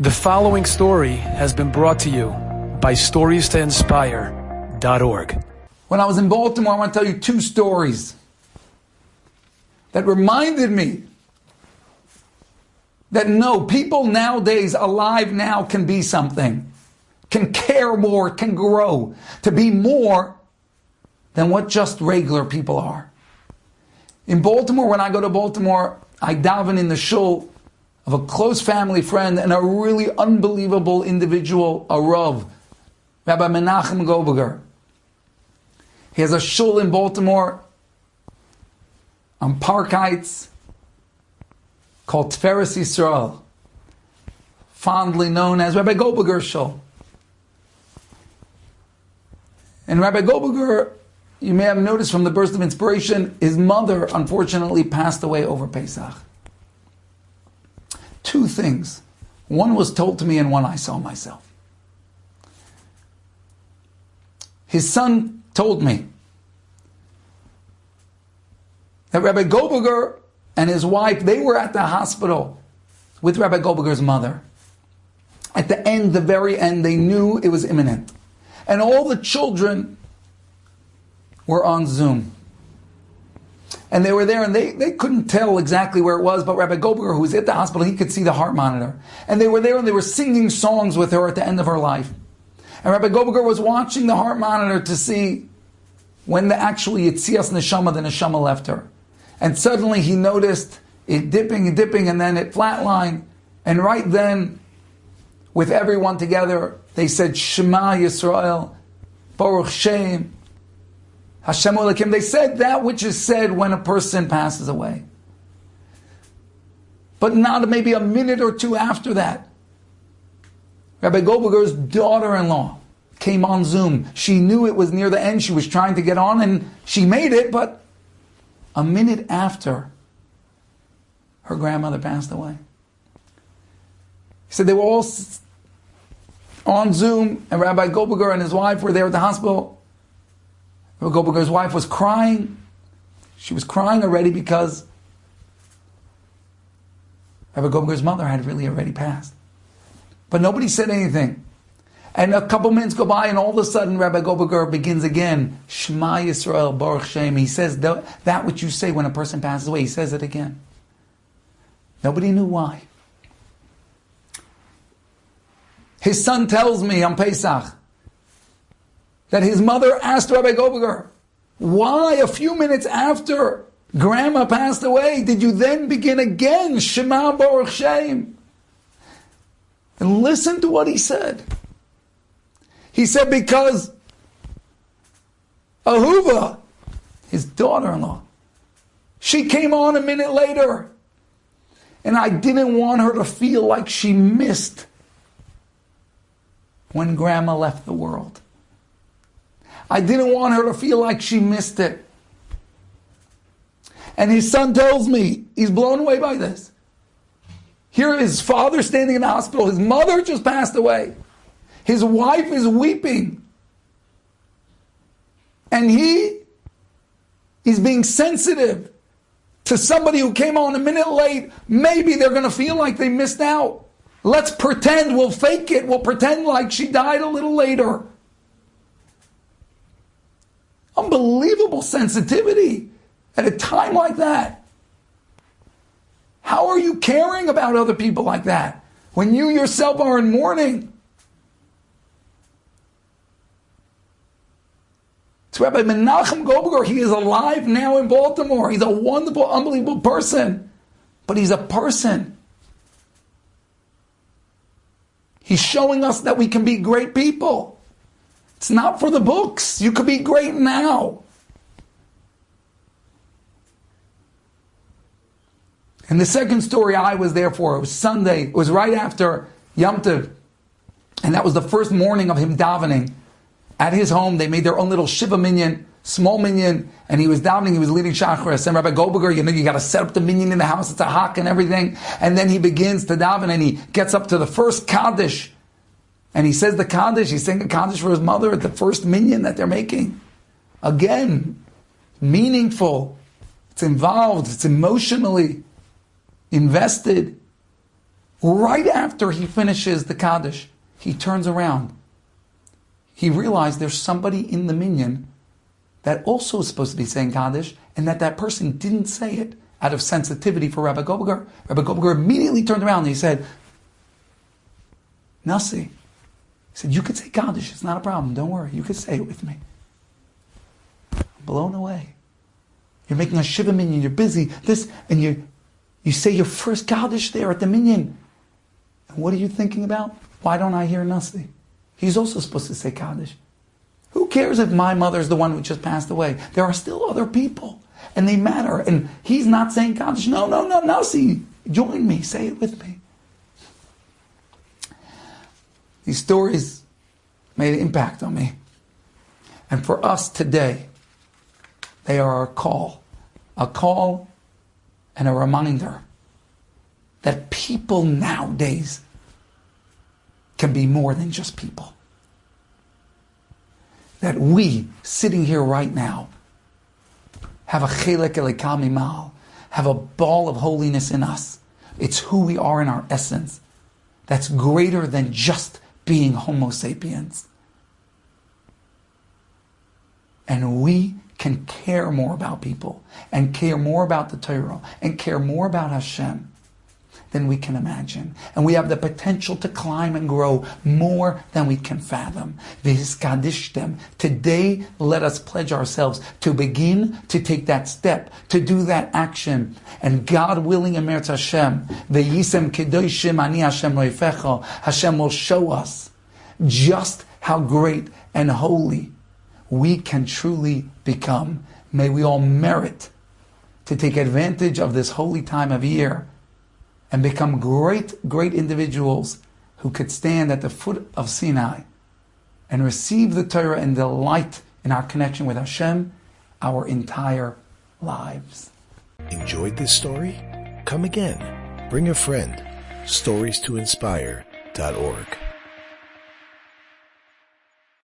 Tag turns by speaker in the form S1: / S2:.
S1: The following story has been brought to you by StoriesToInspire.org.
S2: When I was in Baltimore, I want to tell you two stories that reminded me that no, people nowadays alive now can be something, can care more, can grow, to be more than what just regular people are. In Baltimore, when I go to Baltimore, I daven in the shul of a close family friend and a really unbelievable individual, a Rav, Rabbi Menachem Goldberger. He has a shul in Baltimore on Park Heights called Tiferes Yisrael, fondly known as Rabbi Goldberger Shul. And Rabbi Goldberger, you may have noticed from the burst of inspiration, his mother unfortunately passed away over Pesach two things. One was told to me and one I saw myself. His son told me that Rabbi Goldberger and his wife, they were at the hospital with Rabbi Goldberger's mother. At the end, the very end, they knew it was imminent. And all the children were on Zoom. And they were there and they, they couldn't tell exactly where it was, but Rabbi Goldberger, who was at the hospital, he could see the heart monitor. And they were there and they were singing songs with her at the end of her life. And Rabbi Goldberger was watching the heart monitor to see when the actually Yitzias Neshama, the Neshama left her. And suddenly he noticed it dipping and dipping and then it flatlined. And right then, with everyone together, they said, Shema Yisrael, Baruch Shem, Hashem. They said that which is said when a person passes away. But not maybe a minute or two after that. Rabbi Goldberger's daughter-in-law came on Zoom. She knew it was near the end. She was trying to get on and she made it, but a minute after her grandmother passed away. He said they were all on Zoom and Rabbi Goldberger and his wife were there at the hospital Goldberger's wife was crying. She was crying already because Rabbi Goldberger's mother had really already passed. But nobody said anything. And a couple minutes go by, and all of a sudden, Rabbi Goldberger begins again. Shema Yisrael, Baruch Shem. He says that which you say when a person passes away. He says it again. Nobody knew why. His son tells me on Pesach, that his mother asked Rabbi Goldberger, why a few minutes after grandma passed away did you then begin again Shema Baruch Shem? And listen to what he said. He said because Ahuva, his daughter-in-law, she came on a minute later. And I didn't want her to feel like she missed when grandma left the world. I didn't want her to feel like she missed it. And his son tells me, he's blown away by this. Here is father standing in the hospital. His mother just passed away. His wife is weeping. And he is being sensitive to somebody who came on a minute late. Maybe they're going to feel like they missed out. Let's pretend, we'll fake it, we'll pretend like she died a little later. Unbelievable sensitivity at a time like that. How are you caring about other people like that when you yourself are in mourning? It's Rabbi Menachem Goldberger. He is alive now in Baltimore. He's a wonderful, unbelievable person. But he's a person. He's showing us that we can be great people. It's not for the books. You could be great now. And the second story I was there for, it was Sunday. It was right after Yom Tov. And that was the first morning of him davening. At his home, they made their own little Shiva minion, small minion, and he was davening, he was leading Shachar. And Rabbi Goldberger, you know, you got to set up the minion in the house, it's a hak and everything. And then he begins to daven and he gets up to the first Kaddish and he says the Kaddish, he's saying a Kaddish for his mother at the first minyan that they're making. Again, meaningful. It's involved, it's emotionally invested. Right after he finishes the Kaddish, he turns around. He realized there's somebody in the minyan that also is supposed to be saying Kaddish, and that that person didn't say it out of sensitivity for Rabbi Goldberger. Rabbi Goldberger immediately turned around and he said, Nasi, said, you could say Kaddish, it's not a problem, don't worry, you could say it with me. I'm blown away. You're making a Shiva minyan, you're busy, this, and you, you say your first Kaddish there at the minyan. And what are you thinking about? Why don't I hear Nasi? He's also supposed to say Kaddish. Who cares if my mother's the one who just passed away? There are still other people, and they matter. And he's not saying Kaddish. No, no, no, Nasi, join me, say it with me. These stories made an impact on me. And for us today, they are a call, a call and a reminder that people nowadays can be more than just people. That we, sitting here right now, have a chelek elikami mal, have a ball of holiness in us. It's who we are in our essence. That's greater than just being Homo sapiens. And we can care more about people and care more about the Torah and care more about Hashem than we can imagine. And we have the potential to climb and grow more than we can fathom. V'hiskadishtem. Today, let us pledge ourselves to begin to take that step, to do that action. And God willing, Emer Hashem, V'yisem kedoshim ani Hashem loifecha. Hashem will show us just how great and holy we can truly become. May we all merit to take advantage of this holy time of year and become great, great individuals who could stand at the foot of Sinai and receive the Torah and delight in our connection with Hashem our entire lives.
S3: Enjoyed this story? Come again. Bring a friend. Stories to inspire.org.